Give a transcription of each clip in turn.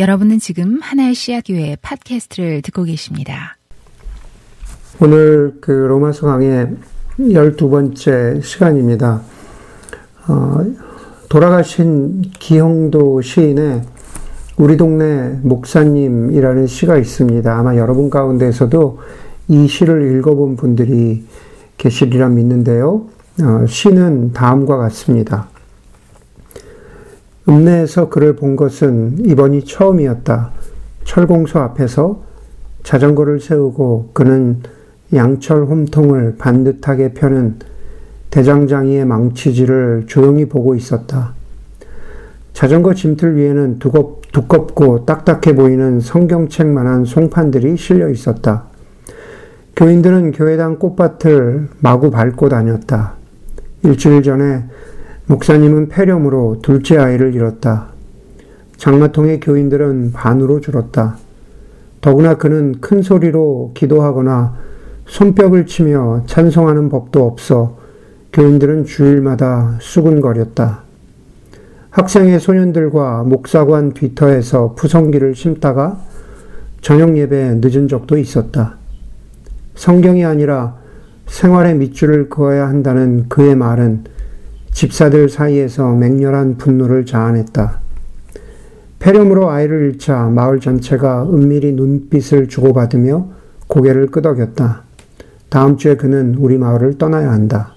여러분은 지금 하나의 씨앗교회 팟캐스트를 듣고 계십니다. 오늘 그 로마서 강의 12번째 시간입니다. 어, 돌아가신 기형도 시인의 우리 동네 목사님이라는 시가 있습니다. 아마 여러분 가운데서도 이 시를 읽어본 분들이 계시리라 믿는데요. 어, 시는 다음과 같습니다. 읍내에서 그를 본 것은 이번이 처음이었다. 철공소 앞에서 자전거를 세우고 그는 양철 홈통을 반듯하게 펴는 대장장이의 망치질을 조용히 보고 있었다. 자전거 짐틀 위에는 두껍, 두껍고 딱딱해 보이는 성경책만한 송판들이 실려 있었다. 교인들은 교회당 꽃밭을 마구 밟고 다녔다. 일주일 전에 목사님은 폐렴으로 둘째 아이를 잃었다. 장마통의 교인들은 반으로 줄었다. 더구나 그는 큰 소리로 기도하거나 손뼉을 치며 찬송하는 법도 없어 교인들은 주일마다 수군거렸다. 학생의 소년들과 목사관 뒤터에서 푸성기를 심다가 저녁 예배 늦은 적도 있었다. 성경이 아니라 생활의 밑줄을 그어야 한다는 그의 말은 집사들 사이에서 맹렬한 분노를 자아냈다. 폐렴으로 아이를 잃자 마을 전체가 은밀히 눈빛을 주고받으며 고개를 끄덕였다. 다음 주에 그는 우리 마을을 떠나야 한다.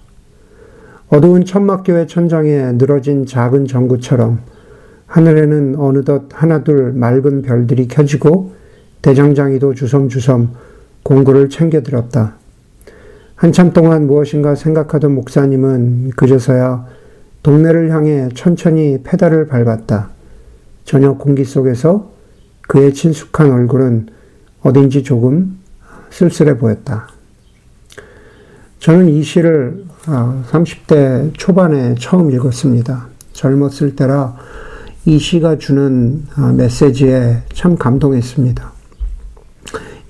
어두운 천막교회 천장에 늘어진 작은 전구처럼 하늘에는 어느덧 하나둘 맑은 별들이 켜지고 대장장이도 주섬주섬 공구를 챙겨들었다. 한참 동안 무엇인가 생각하던 목사님은 그제서야 동네를 향해 천천히 페달을 밟았다. 저녁 공기 속에서 그의 친숙한 얼굴은 어딘지 조금 쓸쓸해 보였다. 저는 이 시를 30대 아, 초반에 처음 읽었습니다. 젊었을 때라 이 시가 주는 아, 메시지에 참 감동했습니다.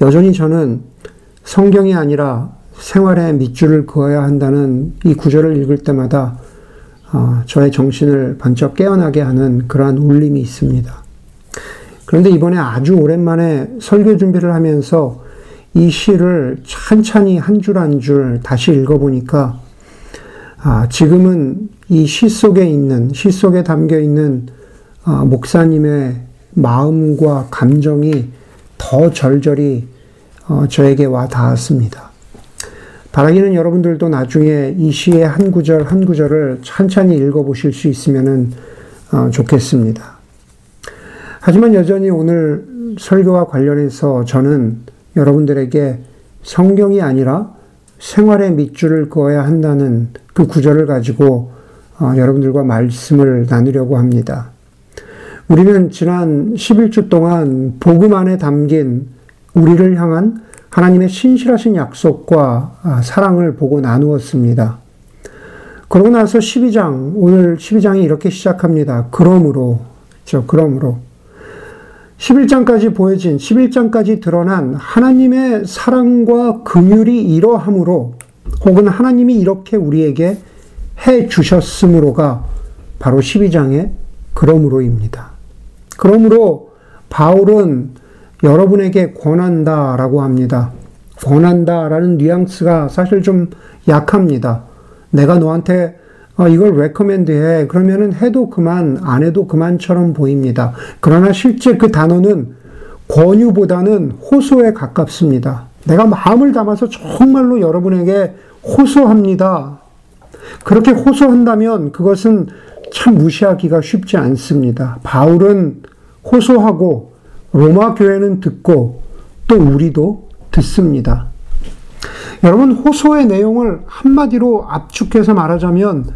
여전히 저는 성경이 아니라 생활에 밑줄을 그어야 한다는 이 구절을 읽을 때마다 어, 저의 정신을 번쩍 깨어나게 하는 그러한 울림이 있습니다. 그런데 이번에 아주 오랜만에 설교 준비를 하면서 이 시를 찬찬히 한 줄 한 줄 다시 읽어보니까 아, 지금은 이 시 속에 있는, 시 속에 담겨 있는 아, 목사님의 마음과 감정이 더 절절히 어, 저에게 와 닿았습니다. 바라기는 여러분들도 나중에 이 시의 한 구절 한 구절을 천천히 읽어보실 수 있으면 어, 좋겠습니다. 하지만 여전히 오늘 설교와 관련해서 저는 여러분들에게 성경이 아니라 생활의 밑줄을 그어야 한다는 그 구절을 가지고 어, 여러분들과 말씀을 나누려고 합니다. 우리는 지난 11주 동안 복음 안에 담긴 우리를 향한 하나님의 신실하신 약속과 아, 사랑을 보고 나누었습니다. 그러고 나서 12장, 오늘 12장이 이렇게 시작합니다. 그러므로, 저, 그러므로. 11장까지 보여진, 11장까지 드러난 하나님의 사랑과 긍휼이 이러함으로, 혹은 하나님이 이렇게 우리에게 해 주셨으므로가 바로 12장의 그러므로입니다. 그러므로 바울은 여러분에게 권한다 라고 합니다. 권한다 라는 뉘앙스가 사실 좀 약합니다. 내가 너한테 어, 이걸 레커멘드해. 그러면은 해도 그만, 안 해도 그만처럼 보입니다. 그러나 실제 그 단어는 권유보다는 호소에 가깝습니다. 내가 마음을 담아서 정말로 여러분에게 호소합니다. 그렇게 호소한다면 그것은 참 무시하기가 쉽지 않습니다. 바울은 호소하고 로마 교회는 듣고 또 우리도 듣습니다. 여러분, 호소의 내용을 한마디로 압축해서 말하자면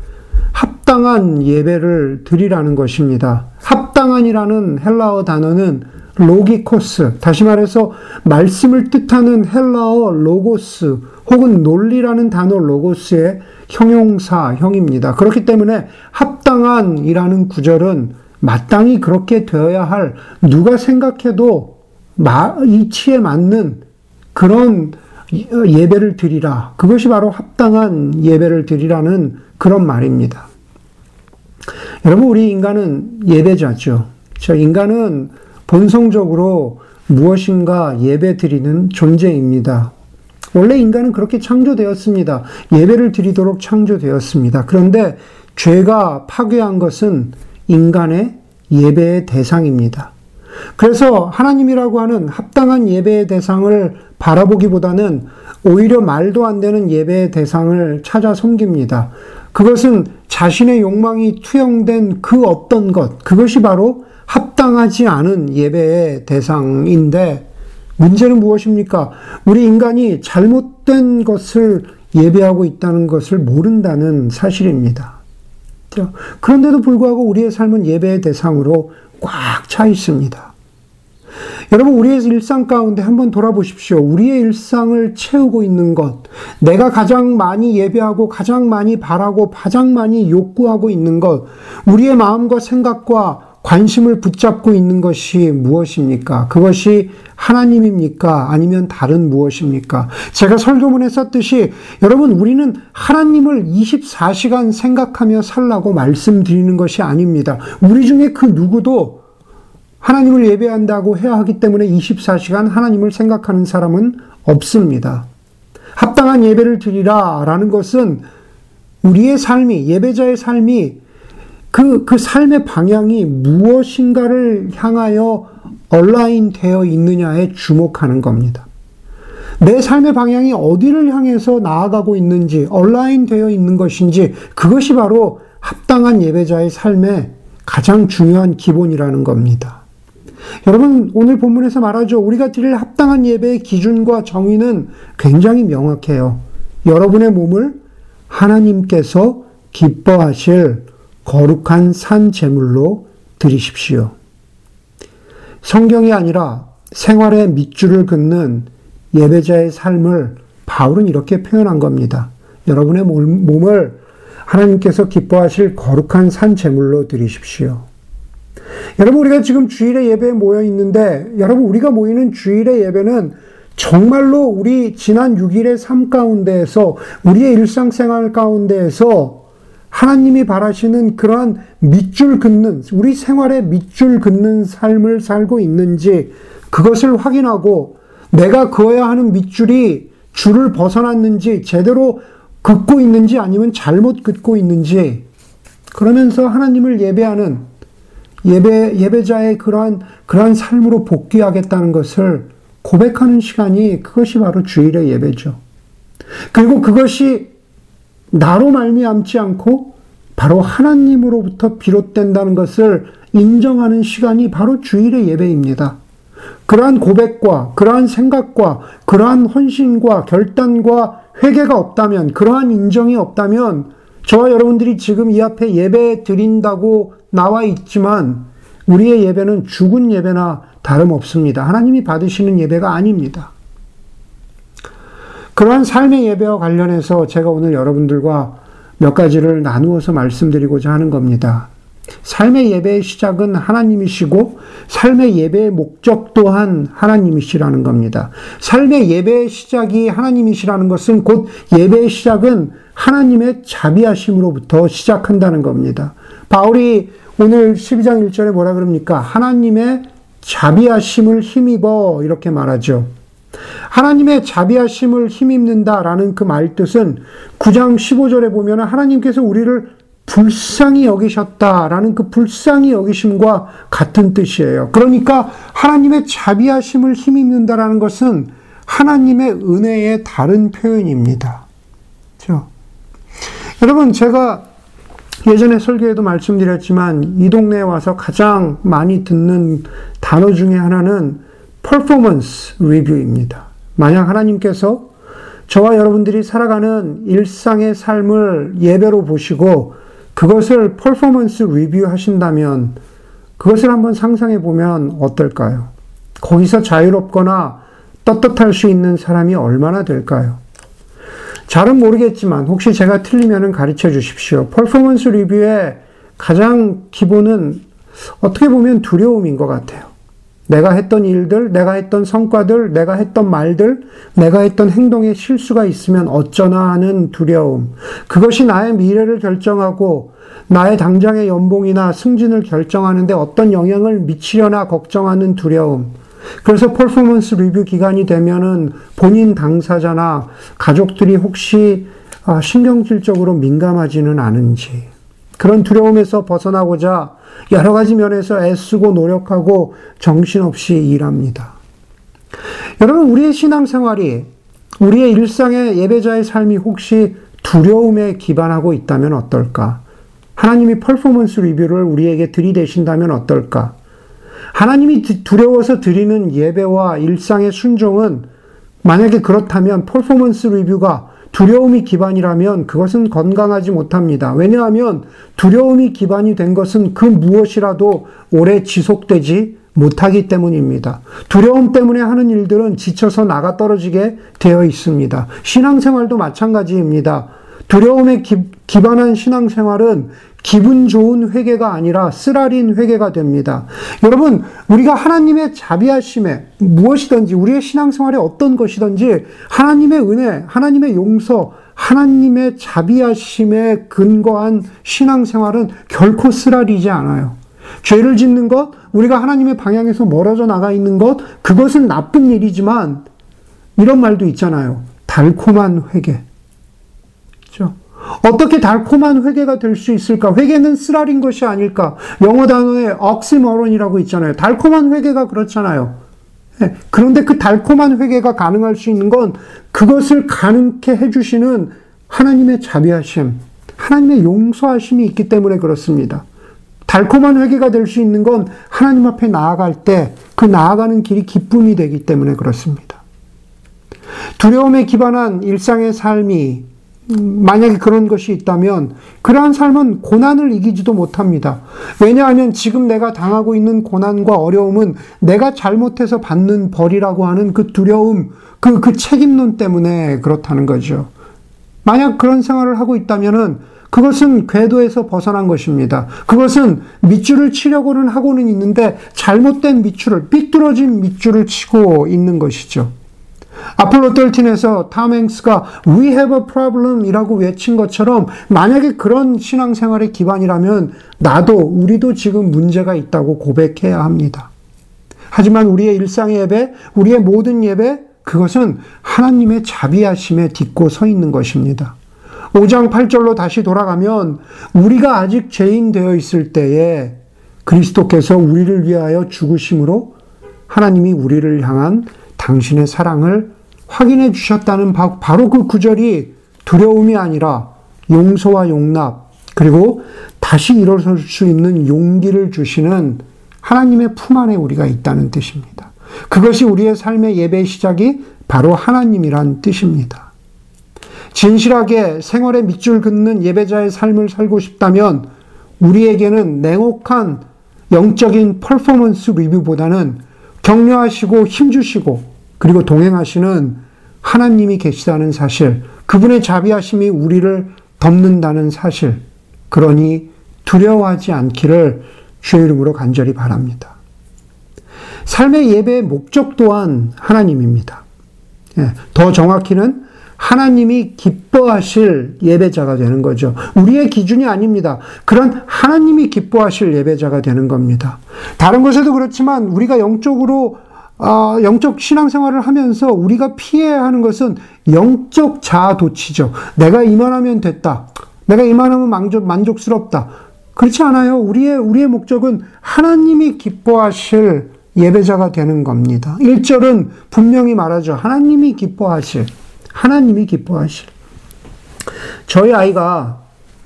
합당한 예배를 드리라는 것입니다. 합당한이라는 헬라어 단어는 로기코스, 다시 말해서 말씀을 뜻하는 헬라어 로고스 혹은 논리라는 단어 로고스의 형용사형입니다. 그렇기 때문에 합당한이라는 구절은 마땅히 그렇게 되어야 할 누가 생각해도 이치에 맞는 그런 예배를 드리라. 그것이 바로 합당한 예배를 드리라는 그런 말입니다. 여러분, 우리 인간은 예배자죠. 저 인간은 본성적으로 무엇인가 예배 드리는 존재입니다. 원래 인간은 그렇게 창조되었습니다. 예배를 드리도록 창조되었습니다. 그런데 죄가 파괴한 것은 인간의 예배의 대상입니다. 그래서 하나님이라고 하는 합당한 예배의 대상을 바라보기보다는 오히려 말도 안 되는 예배의 대상을 찾아 섬깁니다. 그것은 자신의 욕망이 투영된 그 어떤 것, 그것이 바로 합당하지 않은 예배의 대상인데, 문제는 무엇입니까? 우리 인간이 잘못된 것을 예배하고 있다는 것을 모른다는 사실입니다. 그런데도 불구하고 우리의 삶은 예배의 대상으로 꽉 차 있습니다. 여러분, 우리의 일상 가운데 한번 돌아보십시오. 우리의 일상을 채우고 있는 것, 내가 가장 많이 예배하고 가장 많이 바라고 가장 많이 욕구하고 있는 것, 우리의 마음과 생각과 관심을 붙잡고 있는 것이 무엇입니까? 그것이 하나님입니까? 아니면 다른 무엇입니까? 제가 설교문에 썼듯이 여러분 우리는 하나님을 24시간 생각하며 살라고 말씀드리는 것이 아닙니다. 우리 중에 그 누구도 하나님을 예배한다고 해야 하기 때문에 24시간 하나님을 생각하는 사람은 없습니다. 합당한 예배를 드리라 라는 것은 우리의 삶이, 예배자의 삶이 그, 그 삶의 방향이 무엇인가를 향하여 얼라인 되어 있느냐에 주목하는 겁니다. 내 삶의 방향이 어디를 향해서 나아가고 있는지, 얼라인 되어 있는 것인지, 그것이 바로 합당한 예배자의 삶의 가장 중요한 기본이라는 겁니다. 여러분, 오늘 본문에서 말하죠. 우리가 드릴 합당한 예배의 기준과 정의는 굉장히 명확해요. 여러분의 몸을 하나님께서 기뻐하실 거룩한 산 제물로 드리십시오. 성경이 아니라 생활의 밑줄을 긋는 예배자의 삶을 바울은 이렇게 표현한 겁니다. 여러분의 몸을 하나님께서 기뻐하실 거룩한 산 제물로 드리십시오. 여러분 우리가 지금 주일에 예배에 모여 있는데 여러분 우리가 모이는 주일의 예배는 정말로 우리 지난 6일의 삶 가운데에서 우리의 일상생활 가운데에서 하나님이 바라시는 그러한 밑줄 긋는, 우리 생활에 밑줄 긋는 삶을 살고 있는지 그것을 확인하고 내가 그어야 하는 밑줄이 줄을 벗어났는지 제대로 긋고 있는지 아니면 잘못 긋고 있는지 그러면서 하나님을 예배하는 예배, 예배자의 그러한, 그러한 삶으로 복귀하겠다는 것을 고백하는 시간이 그것이 바로 주일의 예배죠. 그리고 그것이 나로 말미암지 않고 바로 하나님으로부터 비롯된다는 것을 인정하는 시간이 바로 주일의 예배입니다. 그러한 고백과 그러한 생각과 그러한 헌신과 결단과 회개가 없다면 그러한 인정이 없다면 저와 여러분들이 지금 이 앞에 예배 드린다고 나와 있지만 우리의 예배는 죽은 예배나 다름없습니다. 하나님이 받으시는 예배가 아닙니다. 그러한 삶의 예배와 관련해서 제가 오늘 여러분들과 몇 가지를 나누어서 말씀드리고자 하는 겁니다. 삶의 예배의 시작은 하나님이시고 삶의 예배의 목적 또한 하나님이시라는 겁니다. 삶의 예배의 시작이 하나님이시라는 것은 곧 예배의 시작은 하나님의 자비하심으로부터 시작한다는 겁니다. 바울이 오늘 12장 1절에 뭐라 그럽니까? 하나님의 자비하심을 힘입어 이렇게 말하죠. 하나님의 자비하심을 힘입는다라는 그 말뜻은 9장 15절에 보면 하나님께서 우리를 불쌍히 여기셨다라는 그 불쌍히 여기심과 같은 뜻이에요. 그러니까 하나님의 자비하심을 힘입는다라는 것은 하나님의 은혜의 다른 표현입니다. 그렇죠? 여러분 제가 예전에 설교에도 말씀드렸지만 이 동네에 와서 가장 많이 듣는 단어 중에 하나는 퍼포먼스 리뷰입니다. 만약 하나님께서 저와 여러분들이 살아가는 일상의 삶을 예배로 보시고 그것을 퍼포먼스 리뷰 하신다면 그것을 한번 상상해 보면 어떨까요? 거기서 자유롭거나 떳떳할 수 있는 사람이 얼마나 될까요? 잘은 모르겠지만 혹시 제가 틀리면 가르쳐 주십시오. 퍼포먼스 리뷰의 가장 기본은 어떻게 보면 두려움인 것 같아요. 내가 했던 일들, 내가 했던 성과들, 내가 했던 말들, 내가 했던 행동에 실수가 있으면 어쩌나 하는 두려움. 그것이 나의 미래를 결정하고 나의 당장의 연봉이나 승진을 결정하는데 어떤 영향을 미치려나 걱정하는 두려움. 그래서 퍼포먼스 리뷰 기간이 되면은 본인 당사자나 가족들이 혹시 아, 신경질적으로 민감하지는 않은지 그런 두려움에서 벗어나고자 여러 가지 면에서 애쓰고 노력하고 정신없이 일합니다. 여러분, 우리의 신앙생활이 우리의 일상의 예배자의 삶이 혹시 두려움에 기반하고 있다면 어떨까? 하나님이 퍼포먼스 리뷰를 우리에게 들이대신다면 어떨까? 하나님이 두려워서 드리는 예배와 일상의 순종은 만약에 그렇다면 퍼포먼스 리뷰가 두려움이 기반이라면 그것은 건강하지 못합니다. 왜냐하면 두려움이 기반이 된 것은 그 무엇이라도 오래 지속되지 못하기 때문입니다. 두려움 때문에 하는 일들은 지쳐서 나가 떨어지게 되어 있습니다. 신앙생활도 마찬가지입니다. 두려움에 기, 반한 신앙생활은 기분 좋은 회개가 아니라 쓰라린 회개가 됩니다. 여러분, 우리가 하나님의 자비하심에 무엇이든지 우리의 신앙생활에 어떤 것이든지 하나님의 은혜, 하나님의 용서, 하나님의 자비하심에 근거한 신앙생활은 결코 쓰라리지 않아요. 죄를 짓는 것, 우리가 하나님의 방향에서 멀어져 나가 있는 것, 그것은 나쁜 일이지만 이런 말도 있잖아요. 달콤한 회개. 어떻게 달콤한 회개가 될 수 있을까? 회개는 쓰라린 것이 아닐까? 영어 단어에 억시머론이라고 있잖아요. 달콤한 회개가 그렇잖아요. 예, 그런데 그 달콤한 회개가 가능할 수 있는 건 그것을 가능케 해주시는 하나님의 자비하심, 하나님의 용서하심이 있기 때문에 그렇습니다. 달콤한 회개가 될 수 있는 건 하나님 앞에 나아갈 때 그 나아가는 길이 기쁨이 되기 때문에 그렇습니다. 두려움에 기반한 일상의 삶이 만약에 그런 것이 있다면 그러한 삶은 고난을 이기지도 못합니다. 왜냐하면 지금 내가 당하고 있는 고난과 어려움은 내가 잘못해서 받는 벌이라고 하는 그 두려움, 그, 그 책임론 때문에 그렇다는 거죠. 만약 그런 생활을 하고 있다면은 그것은 궤도에서 벗어난 것입니다. 그것은 밑줄을 치려고는 하고는 있는데 잘못된 밑줄을, 삐뚤어진 밑줄을 치고 있는 것이죠. 아폴로 13에서 탐 행스가 We have a problem 이라고 외친 것처럼 만약에 그런 신앙생활의 기반이라면 나도 우리도 지금 문제가 있다고 고백해야 합니다. 하지만 우리의 일상의 예배, 우리의 모든 예배, 그것은 하나님의 자비하심에 딛고 서 있는 것입니다. 5장 8절로 다시 돌아가면 우리가 아직 죄인 되어 있을 때에 그리스도께서 우리를 위하여 죽으심으로 하나님이 우리를 향한 당신의 사랑을 확인해 주셨다는 바로 그 구절이 두려움이 아니라 용서와 용납, 그리고 다시 일어설 수 있는 용기를 주시는 하나님의 품 안에 우리가 있다는 뜻입니다. 그것이 우리의 삶의 예배 시작이 바로 하나님이란 뜻입니다. 진실하게 생활에 밑줄 긋는 예배자의 삶을 살고 싶다면 우리에게는 냉혹한 영적인 퍼포먼스 리뷰보다는 격려하시고 힘주시고 그리고 동행하시는 하나님이 계시다는 사실, 그분의 자비하심이 우리를 덮는다는 사실, 그러니 두려워하지 않기를 주의 이름으로 간절히 바랍니다. 삶의 예배의 목적 또한 하나님입니다. 예, 더 정확히는 하나님이 기뻐하실 예배자가 되는 거죠. 우리의 기준이 아닙니다. 그런 하나님이 기뻐하실 예배자가 되는 겁니다. 다른 곳에도 그렇지만 우리가 영적으로 아, 영적 신앙생활을 하면서 우리가 피해야 하는 것은 영적 자아도취죠. 내가 이만하면 됐다. 내가 이만하면 만족, 만족스럽다. 그렇지 않아요. 우리의, 우리의 목적은 하나님이 기뻐하실 예배자가 되는 겁니다. 1절은 분명히 말하죠. 하나님이 기뻐하실. 하나님이 기뻐하실. 저희 아이가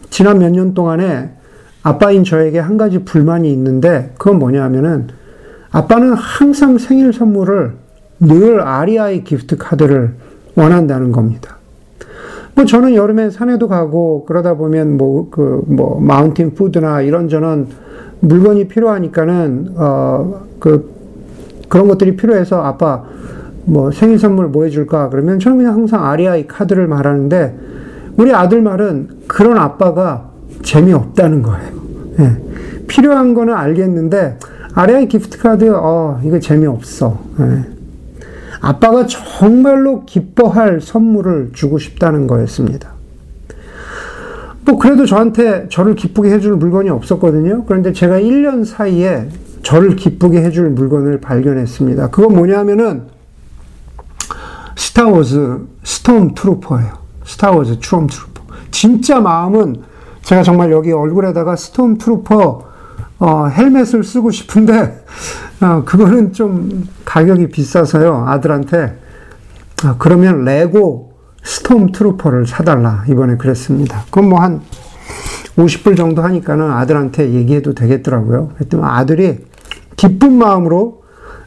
지난 몇 년 동안에 아빠인 저에게 한 가지 불만이 있는데 그건 뭐냐 하면은 아빠는 항상 생일 선물을 늘 아리아의 기프트 카드를 원한다는 겁니다. 뭐 저는 여름에 산에도 가고 그러다 보면 뭐 그뭐 그 뭐 마운틴 푸드나 이런저런 물건이 필요하니까는 어 그 그런 것들이 필요해서 아빠 뭐 생일 선물 뭐 해줄까 그러면 저는 그냥 항상 아리아의 카드를 말하는데 우리 아들 말은 그런 아빠가 재미없다는 거예요. 예. 필요한 거는 알겠는데 아리아의 기프트카드, 어, 이거 재미없어. 네. 아빠가 정말로 기뻐할 선물을 주고 싶다는 거였습니다. 뭐, 그래도 저한테 저를 기쁘게 해줄 물건이 없었거든요. 그런데 제가 1년 사이에 저를 기쁘게 해줄 물건을 발견했습니다. 그건 뭐냐면은, Star Wars Stormtrooper예요. Star Wars Stormtrooper. 진짜 마음은 제가 정말 여기 얼굴에다가 Stormtrooper 어, 헬멧을 쓰고 싶은데 어, 그거는 좀 가격이 비싸서요 아들한테 어, 그러면 레고 Stormtrooper를 사달라 이번에 그랬습니다. 그건 뭐 한 50불 정도 하니까는 아들한테 얘기해도 되겠더라고요. 그랬더니 아들이 기쁜 마음으로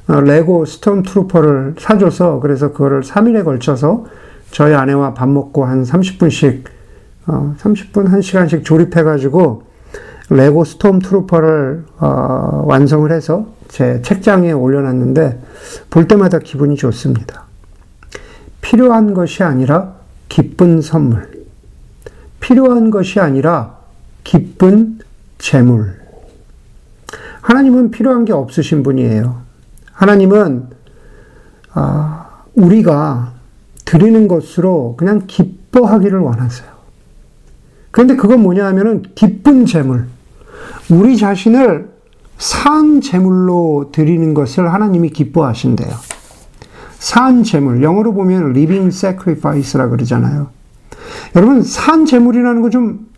어, 레고 Stormtrooper를 사줘서 그래서 그거를 3일에 걸쳐서 저희 아내와 밥 먹고 한 30분씩 어, 30분 1시간씩 조립해가지고 레고 Stormtrooper를 어, 완성을 해서 제 책장에 올려놨는데 볼 때마다 기분이 좋습니다. 필요한 것이 아니라 기쁜 선물. 필요한 것이 아니라 기쁜 재물. 하나님은 필요한 게 없으신 분이에요. 하나님은 아, 우리가 드리는 것으로 그냥 기뻐하기를 원하세요. 그런데 그건 뭐냐 하면은 기쁜 재물. 우리 자신을 산 재물로 드리는 것을 하나님이 기뻐하신대요. 산 재물. 영어로 보면 living sacrifice라 그러잖아요. 여러분, 산 재물이라는 거 좀,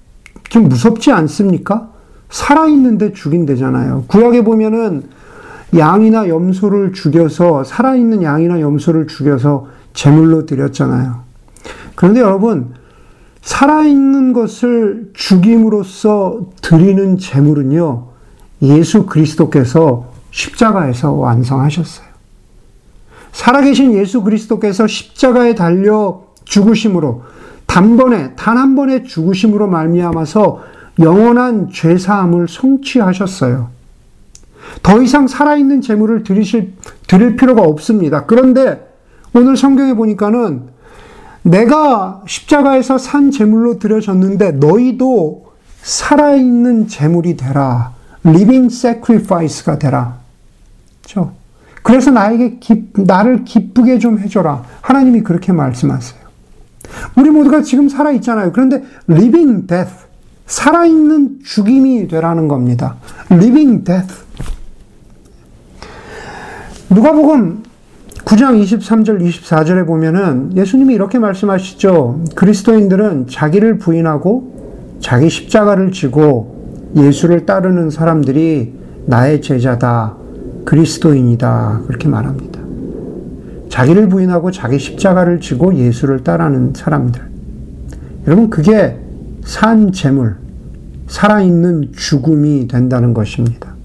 좀 무섭지 않습니까? 살아있는데 죽인대잖아요. 구약에 보면은 양이나 염소를 죽여서, 살아있는 양이나 염소를 죽여서 제물로 드렸잖아요. 그런데 여러분, 살아있는 것을 죽임으로써 드리는 제물은요, 예수 그리스도께서 십자가에서 완성하셨어요. 살아계신 예수 그리스도께서 십자가에 달려 죽으심으로 단번에 단 한 번의 죽으심으로 말미암아서 영원한 죄 사함을 성취하셨어요. 더 이상 살아있는 제물을 드리실 드릴 필요가 없습니다. 그런데 오늘 성경에 보니까는 내가 십자가에서 산 제물로 드려졌는데 너희도 살아있는 제물이 되라. living sacrifice가 되라. 그렇죠? 그래서 나에게 기, 나를 기쁘게 좀 해줘라. 하나님이 그렇게 말씀하세요. 우리 모두가 지금 살아있잖아요. 그런데 living death, 살아있는 죽임이 되라는 겁니다. living death. 누가복음 9장 23절 24절에 보면은 예수님이 이렇게 말씀하시죠. 그리스도인들은 자기를 부인하고 자기 십자가를 지고 예수를 따르는 사람들이 나의 제자다. 그리스도인이다. 그렇게 말합니다. 자기를 부인하고 자기 십자가를 지고 예수를 따르는 사람들. 여러분, 그게 산 재물, 살아있는 죽음이 된다는 것입니다.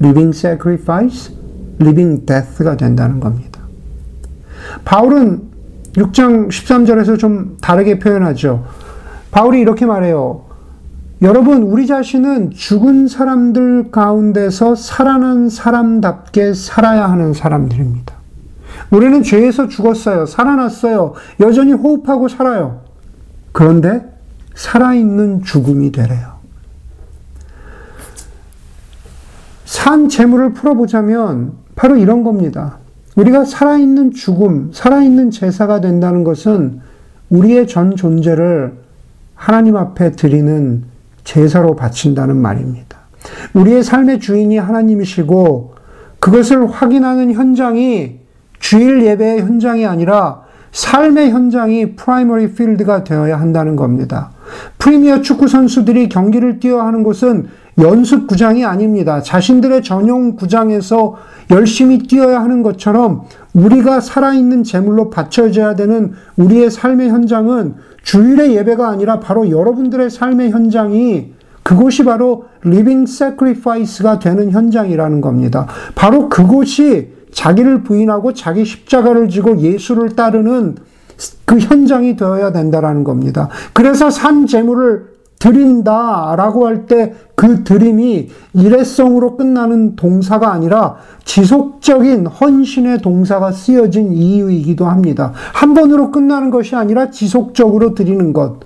living sacrifice, living death가 된다는 겁니다. 바울은 6장 13절에서 좀 다르게 표현하죠. 바울이 이렇게 말해요. 여러분, 우리 자신은 죽은 사람들 가운데서 살아난 사람답게 살아야 하는 사람들입니다. 우리는 죄에서 죽었어요. 살아났어요. 여전히 호흡하고 살아요. 그런데 살아있는 죽음이 되래요. 산 재물을 풀어보자면 바로 이런 겁니다. 우리가 살아있는 죽음, 살아있는 제사가 된다는 것은 우리의 전 존재를 하나님 앞에 드리는 제사로 바친다는 말입니다. 우리의 삶의 주인이 하나님이시고 그것을 확인하는 현장이 주일 예배의 현장이 아니라 삶의 현장이 primary field가 되어야 한다는 겁니다. 프리미어 축구 선수들이 경기를 뛰어야 하는 곳은 연습 구장이 아닙니다. 자신들의 전용 구장에서 열심히 뛰어야 하는 것처럼 우리가 살아있는 제물로 바쳐져야 되는 우리의 삶의 현장은 주일의 예배가 아니라 바로 여러분들의 삶의 현장이 그곳이 바로 living sacrifice가 되는 현장이라는 겁니다. 바로 그곳이 자기를 부인하고 자기 십자가를 지고 예수를 따르는 그 현장이 되어야 된다라는 겁니다. 그래서 산 제물을 드린다라고 할 때 그 드림이 일회성으로 끝나는 동사가 아니라 지속적인 헌신의 동사가 쓰여진 이유이기도 합니다. 한 번으로 끝나는 것이 아니라 지속적으로 드리는 것.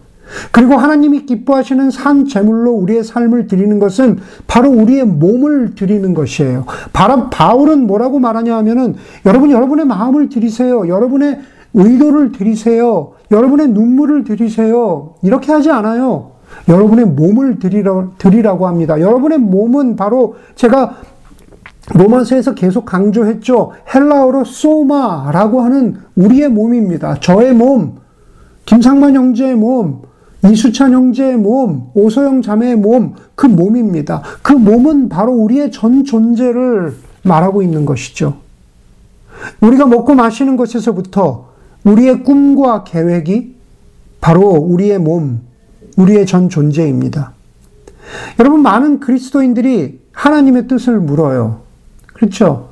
그리고 하나님이 기뻐하시는 산 제물로 우리의 삶을 드리는 것은 바로 우리의 몸을 드리는 것이에요. 바로 바울은 뭐라고 말하냐 하면은 여러분 여러분의 마음을 드리세요. 여러분의 의도를 드리세요. 여러분의 눈물을 드리세요. 이렇게 하지 않아요. 여러분의 몸을 드리라, 드리라고 합니다. 여러분의 몸은 바로 제가 로마서에서 계속 강조했죠. 헬라어로 소마라고 하는 우리의 몸입니다. 저의 몸, 김상만 형제의 몸, 이수찬 형제의 몸, 오소영 자매의 몸, 그 몸입니다. 그 몸은 바로 우리의 전 존재를 말하고 있는 것이죠. 우리가 먹고 마시는 것에서부터 우리의 꿈과 계획이 바로 우리의 몸, 우리의 전 존재입니다. 여러분, 많은 그리스도인들이 하나님의 뜻을 물어요. 그렇죠?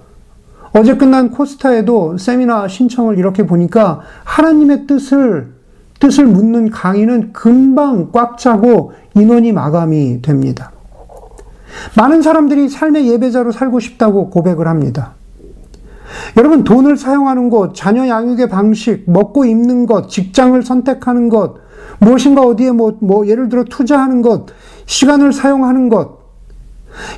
어제 끝난 코스타에도 세미나 신청을 이렇게 보니까 하나님의 뜻을, 뜻을 묻는 강의는 금방 꽉 차고 인원이 마감이 됩니다. 많은 사람들이 삶의 예배자로 살고 싶다고 고백을 합니다. 여러분, 돈을 사용하는 것, 자녀 양육의 방식, 먹고 입는 것, 직장을 선택하는 것, 무엇인가 어디에 뭐, 뭐, 예를 들어 투자하는 것, 시간을 사용하는 것,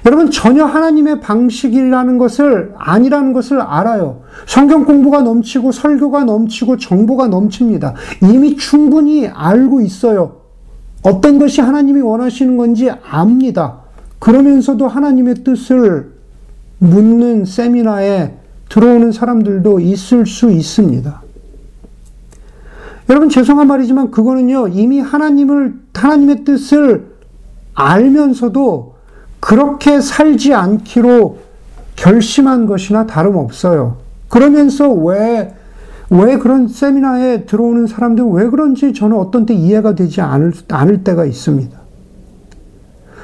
여러분 전혀 하나님의 방식이라는 것을 아니라는 것을 알아요. 성경 공부가 넘치고 설교가 넘치고 정보가 넘칩니다. 이미 충분히 알고 있어요. 어떤 것이 하나님이 원하시는 건지 압니다. 그러면서도 하나님의 뜻을 묻는 세미나에 들어오는 사람들도 있을 수 있습니다. 여러분 죄송한 말이지만 그거는요 이미 하나님을 하나님의 뜻을 알면서도 그렇게 살지 않기로 결심한 것이나 다름없어요. 그러면서 왜, 왜 그런 세미나에 들어오는 사람들은 왜 그런지 저는 어떤 때 이해가 되지 않을, 않을 때가 있습니다.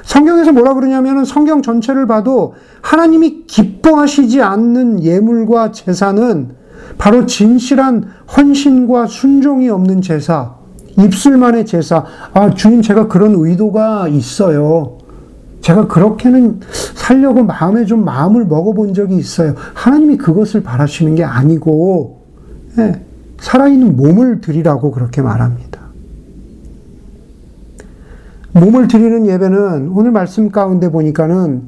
성경에서 뭐라 그러냐면 성경 전체를 봐도 하나님이 기뻐하시지 않는 예물과 제사는 바로 진실한 헌신과 순종이 없는 제사, 입술만의 제사. 아, 주님, 제가 그런 의도가 있어요. 제가 그렇게는 살려고 마음에 좀 마음을 먹어본 적이 있어요. 하나님이 그것을 바라시는 게 아니고, 예, 살아있는 몸을 드리라고 그렇게 말합니다. 몸을 드리는 예배는 오늘 말씀 가운데 보니까는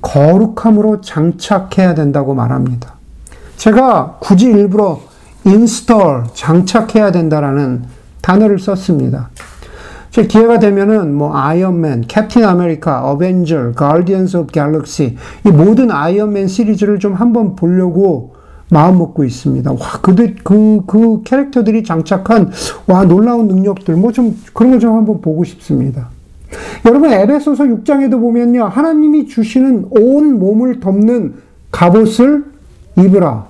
거룩함으로 장착해야 된다고 말합니다. 제가 굳이 일부러 install, 장착해야 된다라는 단어를 썼습니다. 제 기회가 되면은 뭐 아이언맨, 캡틴 아메리카, 어벤져, Guardians of Galaxy 이 모든 아이언맨 시리즈를 좀 한번 보려고 마음 먹고 있습니다. 와, 그들 그, 그 캐릭터들이 장착한 와 놀라운 능력들 뭐 좀 그런 걸 좀 한번 보고 싶습니다. 여러분 에베소서 6장에도 보면요. 하나님이 주시는 온 몸을 덮는 갑옷을 입으라.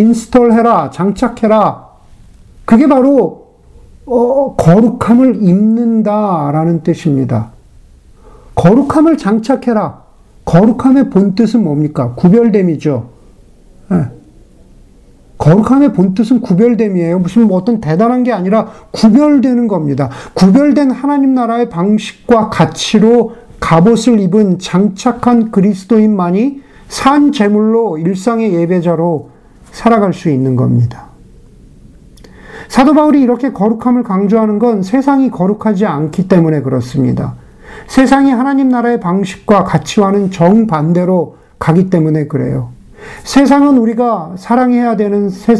인스톨해라. 장착해라. 그게 바로 어, 거룩함을 입는다라는 뜻입니다. 거룩함을 장착해라. 거룩함의 본 뜻은 뭡니까? 구별됨이죠. 네. 거룩함의 본 뜻은 구별됨이에요. 무슨 뭐 어떤 대단한 게 아니라 구별되는 겁니다. 구별된 하나님 나라의 방식과 가치로 갑옷을 입은 장착한 그리스도인만이 산 제물로 일상의 예배자로 살아갈 수 있는 겁니다. 사도 바울이 이렇게 거룩함을 강조하는 건 세상이 거룩하지 않기 때문에 그렇습니다. 세상이 하나님 나라의 방식과 가치와는 정반대로 가기 때문에 그래요. 세상은 우리가 사랑해야 되는 세,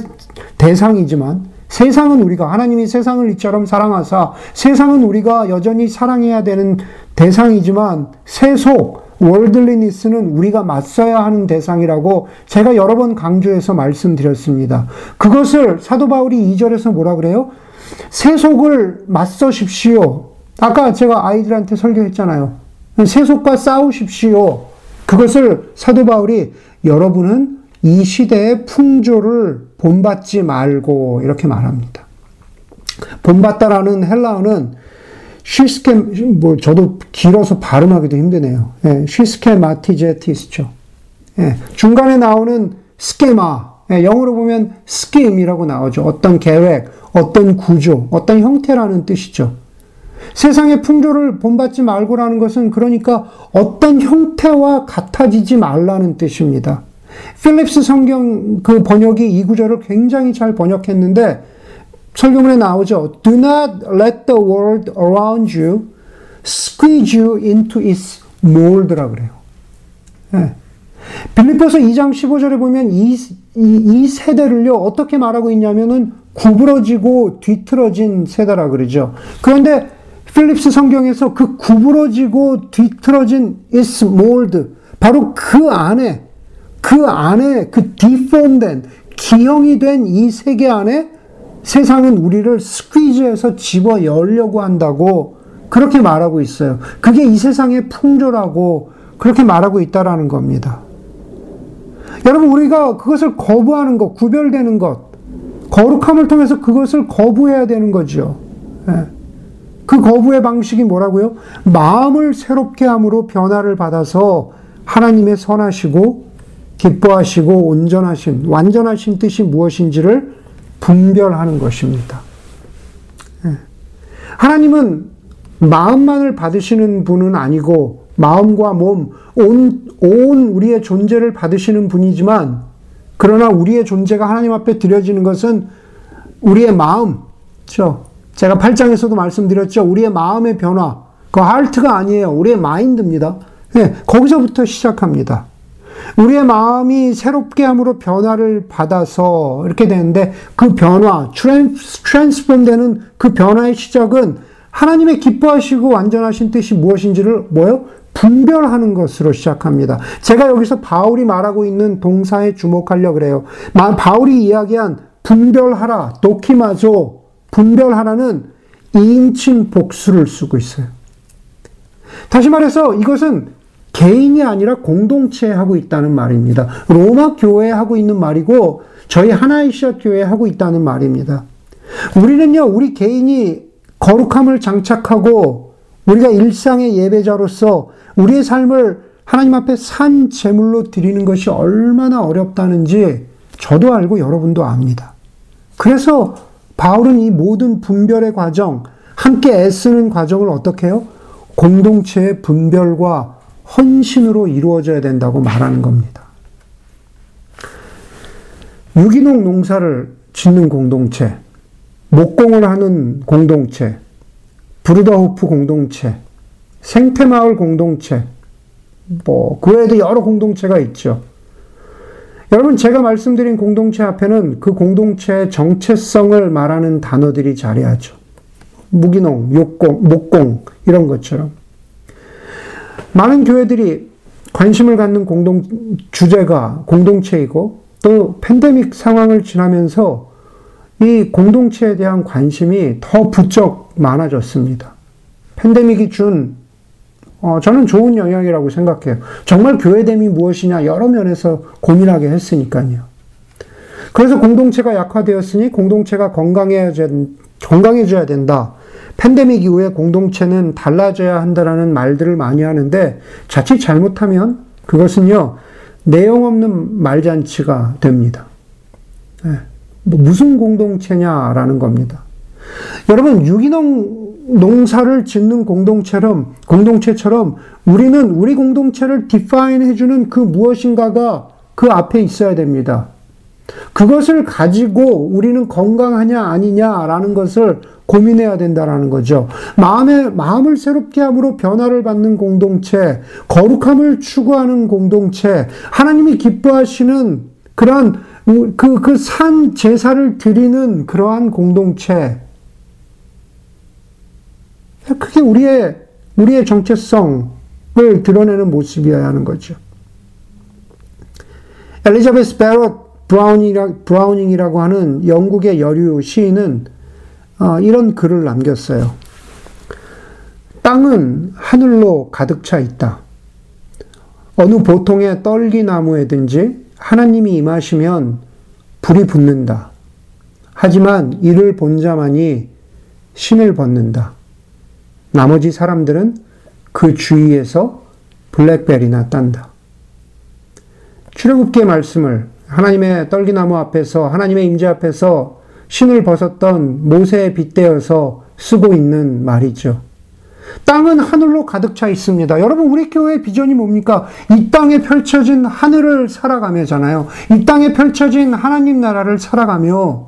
대상이지만 세상은 우리가 하나님이 세상을 이처럼 사랑하사 세상은 우리가 여전히 사랑해야 되는 대상이지만 세속 월들리니스는 우리가 맞서야 하는 대상이라고 제가 여러 번 강조해서 말씀드렸습니다. 그것을 사도 바울이 2절에서 뭐라 그래요? 세속을 맞서십시오. 아까 제가 아이들한테 설교했잖아요. 세속과 싸우십시오. 그것을 사도 바울이 여러분은 이 시대의 풍조를 본받지 말고 이렇게 말합니다. 본받다라는 헬라어는 쉬스케, 뭐, 저도 길어서 발음하기도 힘드네요. 예, 쉬스케마티제티스죠. 예, 중간에 나오는 스케마, 예, 영어로 보면 스킴이라고 나오죠. 어떤 계획, 어떤 구조, 어떤 형태라는 뜻이죠. 세상의 풍조를 본받지 말고라는 것은 그러니까 어떤 형태와 같아지지 말라는 뜻입니다. 필립스 성경 그 번역이 이 구절을 굉장히 잘 번역했는데 설교문에 나오죠. Do not let the world around you squeeze you into its mold라 그래요. 네. 빌리포서 2장 15절에 보면 이, 이, 이, 세대를요, 어떻게 말하고 있냐면은 구부러지고 뒤틀어진 세대라 그러죠. 그런데 필립스 성경에서 그 구부러지고 뒤틀어진 is mold, 바로 그 안에, 그 안에 그 deform된, 기형이 된 이 세계 안에 세상은 우리를 스퀴즈해서 집어 열려고 한다고 그렇게 말하고 있어요. 그게 이 세상의 풍조라고 그렇게 말하고 있다라는 겁니다. 여러분, 우리가 그것을 거부하는 것, 구별되는 것, 거룩함을 통해서 그것을 거부해야 되는 거죠. 예. 그 거부의 방식이 뭐라고요? 마음을 새롭게 함으로 변화를 받아서 하나님의 선하시고 기뻐하시고 온전하신 완전하신 뜻이 무엇인지를 분별하는 것입니다. 예. 하나님은 마음만을 받으시는 분은 아니고 마음과 몸, 온, 온 우리의 존재를 받으시는 분이지만 그러나 우리의 존재가 하나님 앞에 드려지는 것은 우리의 마음, 그렇죠? 제가 8장에서도 말씀드렸죠. 우리의 마음의 변화. 그 하트가 아니에요. 우리의 마인드입니다. 네, 거기서부터 시작합니다. 우리의 마음이 새롭게 함으로 변화를 받아서 이렇게 되는데 그 변화, 트랜스폼 되는 그 변화의 시작은 하나님의 기뻐하시고 완전하신 뜻이 무엇인지를 뭐요? 분별하는 것으로 시작합니다. 제가 여기서 바울이 말하고 있는 동사에 주목하려 그래요. 바울이 이야기한 분별하라, 도키마조, 분별하라는 2인칭 복수를 쓰고 있어요. 다시 말해서 이것은 개인이 아니라 공동체에 하고 있다는 말입니다. 로마 교회에 하고 있는 말이고 저희 하나이시아 교회에 하고 있다는 말입니다. 우리는요, 우리 개인이 거룩함을 장착하고 우리가 일상의 예배자로서 우리의 삶을 하나님 앞에 산 제물로 드리는 것이 얼마나 어렵다는지 저도 알고 여러분도 압니다. 그래서 바울은 이 모든 분별의 과정, 함께 애쓰는 과정을 어떻게 해요? 공동체의 분별과 헌신으로 이루어져야 된다고 말하는 겁니다. 유기농 농사를 짓는 공동체, 목공을 하는 공동체, 브루더호프 공동체, 생태마을 공동체, 뭐, 그 외에도 여러 공동체가 있죠. 여러분, 제가 말씀드린 공동체 앞에는 그 공동체의 정체성을 말하는 단어들이 자리하죠. 무기농, 욕공, 목공, 이런 것처럼. 많은 교회들이 관심을 갖는 공동, 주제가 공동체이고, 또 팬데믹 상황을 지나면서 이 공동체에 대한 관심이 더 부쩍 많아졌습니다. 팬데믹이 준 어, 저는 좋은 영향이라고 생각해요. 정말 교회됨이 무엇이냐 여러 면에서 고민하게 했으니까요. 그래서 공동체가 약화되었으니 공동체가 건강해져야, 건강해져야 된다. 팬데믹 이후에 공동체는 달라져야 한다라는 말들을 많이 하는데 자칫 잘못하면 그것은요 내용 없는 말잔치가 됩니다. 네. 뭐 무슨 공동체냐라는 겁니다. 여러분 유기농 농사를 짓는 공동체처럼 공동체처럼 우리는 우리 공동체를 디파인 해주는 그 무엇인가가 그 앞에 있어야 됩니다. 그것을 가지고 우리는 건강하냐 아니냐라는 것을 고민해야 된다라는 거죠. 마음의 마음을 새롭게 함으로 변화를 받는 공동체, 거룩함을 추구하는 공동체, 하나님이 기뻐하시는 그러한 그 그 산 제사를 드리는 그러한 공동체. 그게 우리의, 우리의 정체성을 드러내는 모습이어야 하는 거죠. 엘리자베스 베럿 브라우닝이라, 고 하는 영국의 여류 시인은 어, 이런 글을 남겼어요. 땅은 하늘로 가득 차 있다. 어느 보통의 떨기나무에든지 하나님이 임하시면 불이 붙는다. 하지만 이를 본 자만이 신을 벗는다. 나머지 사람들은 그 주위에서 블랙벨이나 딴다. 출애굽기의 말씀을 하나님의 떨기나무 앞에서 하나님의 임재 앞에서 신을 벗었던 모세에 빗대어서 쓰고 있는 말이죠. 땅은 하늘로 가득 차 있습니다. 여러분, 우리 교회의 비전이 뭡니까? 이 땅에 펼쳐진 하늘을 살아가며잖아요. 이 땅에 펼쳐진 하나님 나라를 살아가며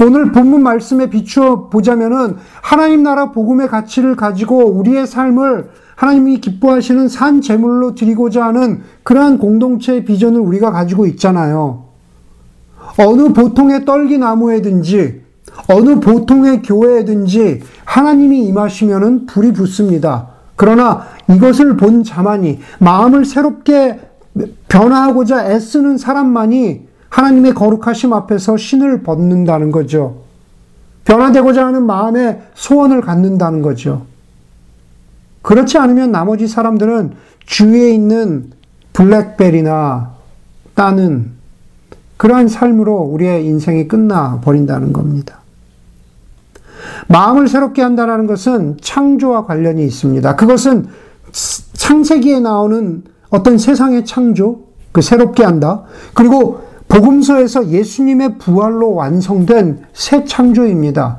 오늘 본문 말씀에 비추어 보자면은 하나님 나라 복음의 가치를 가지고 우리의 삶을 하나님이 기뻐하시는 산 제물로 드리고자 하는 그러한 공동체의 비전을 우리가 가지고 있잖아요. 어느 보통의 떨기나무에든지 어느 보통의 교회에든지 하나님이 임하시면은 불이 붙습니다. 그러나 이것을 본 자만이 마음을 새롭게 변화하고자 애쓰는 사람만이 하나님의 거룩하심 앞에서 신을 벗는다는 거죠. 변화되고자 하는 마음의 소원을 갖는다는 거죠. 그렇지 않으면 나머지 사람들은 주위에 있는 블랙벨이나 따는 그러한 삶으로 우리의 인생이 끝나 버린다는 겁니다. 마음을 새롭게 한다는 것은 창조와 관련이 있습니다. 그것은 창세기에 나오는 어떤 세상의 창조, 그 새롭게 한다. 그리고 복음서에서 예수님의 부활로 완성된 새 창조입니다.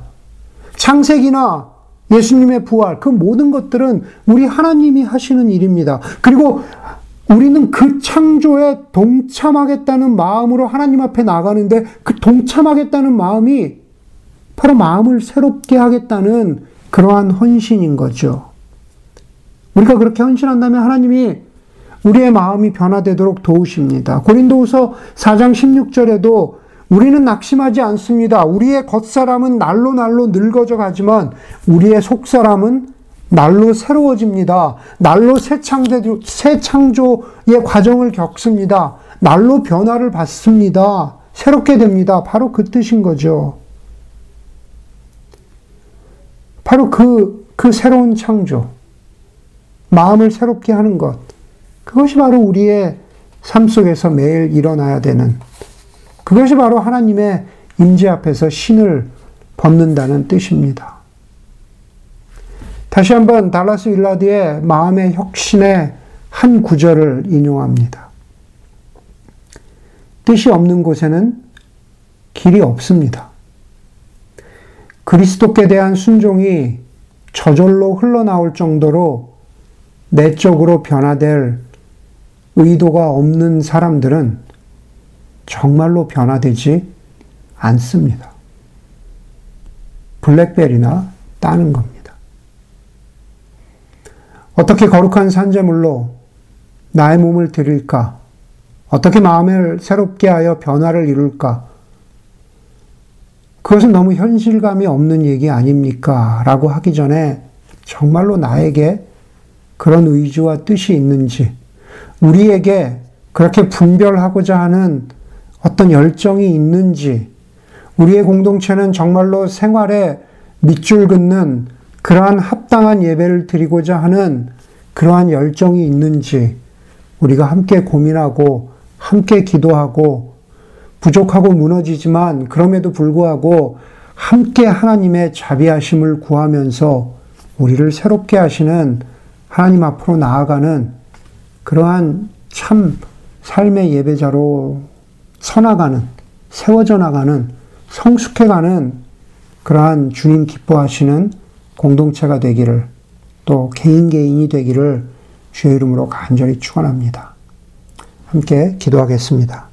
창세기나 예수님의 부활, 그 모든 것들은 우리 하나님이 하시는 일입니다. 그리고 우리는 그 창조에 동참하겠다는 마음으로 하나님 앞에 나가는데 그 동참하겠다는 마음이 바로 마음을 새롭게 하겠다는 그러한 헌신인 거죠. 우리가 그렇게 헌신한다면 하나님이 우리의 마음이 변화되도록 도우십니다. 고린도후서 4장 16절에도 우리는 낙심하지 않습니다. 우리의 겉사람은 날로 날로 늙어져 가지만 우리의 속사람은 날로 새로워집니다. 날로 새 창조, 새 창조의 과정을 겪습니다. 날로 변화를 받습니다. 새롭게 됩니다. 바로 그 뜻인 거죠. 바로 그, 그 새로운 창조. 마음을 새롭게 하는 것. 그것이 바로 우리의 삶 속에서 매일 일어나야 되는 그것이 바로 하나님의 임재 앞에서 신을 벗는다는 뜻입니다. 다시 한번 달라스 윌라드의 마음의 혁신의 한 구절을 인용합니다. 뜻이 없는 곳에는 길이 없습니다. 그리스도께 대한 순종이 저절로 흘러나올 정도로 내적으로 변화될 의도가 없는 사람들은 정말로 변화되지 않습니다. 블랙벨이나 따는 겁니다. 어떻게 거룩한 산재물로 나의 몸을 드릴까? 어떻게 마음을 새롭게 하여 변화를 이룰까? 그것은 너무 현실감이 없는 얘기 아닙니까? 라고 하기 전에 정말로 나에게 그런 의지와 뜻이 있는지, 우리에게 그렇게 분별하고자 하는 어떤 열정이 있는지, 우리의 공동체는 정말로 생활에 밑줄 긋는 그러한 합당한 예배를 드리고자 하는 그러한 열정이 있는지 우리가 함께 고민하고 함께 기도하고 부족하고 무너지지만 그럼에도 불구하고 함께 하나님의 자비하심을 구하면서 우리를 새롭게 하시는 하나님 앞으로 나아가는 그러한 참 삶의 예배자로 서나가는, 세워져 나가는, 성숙해가는 그러한 주님 기뻐하시는 공동체가 되기를 또 개인 개인이 되기를 주의 이름으로 간절히 축원합니다. 함께 기도하겠습니다.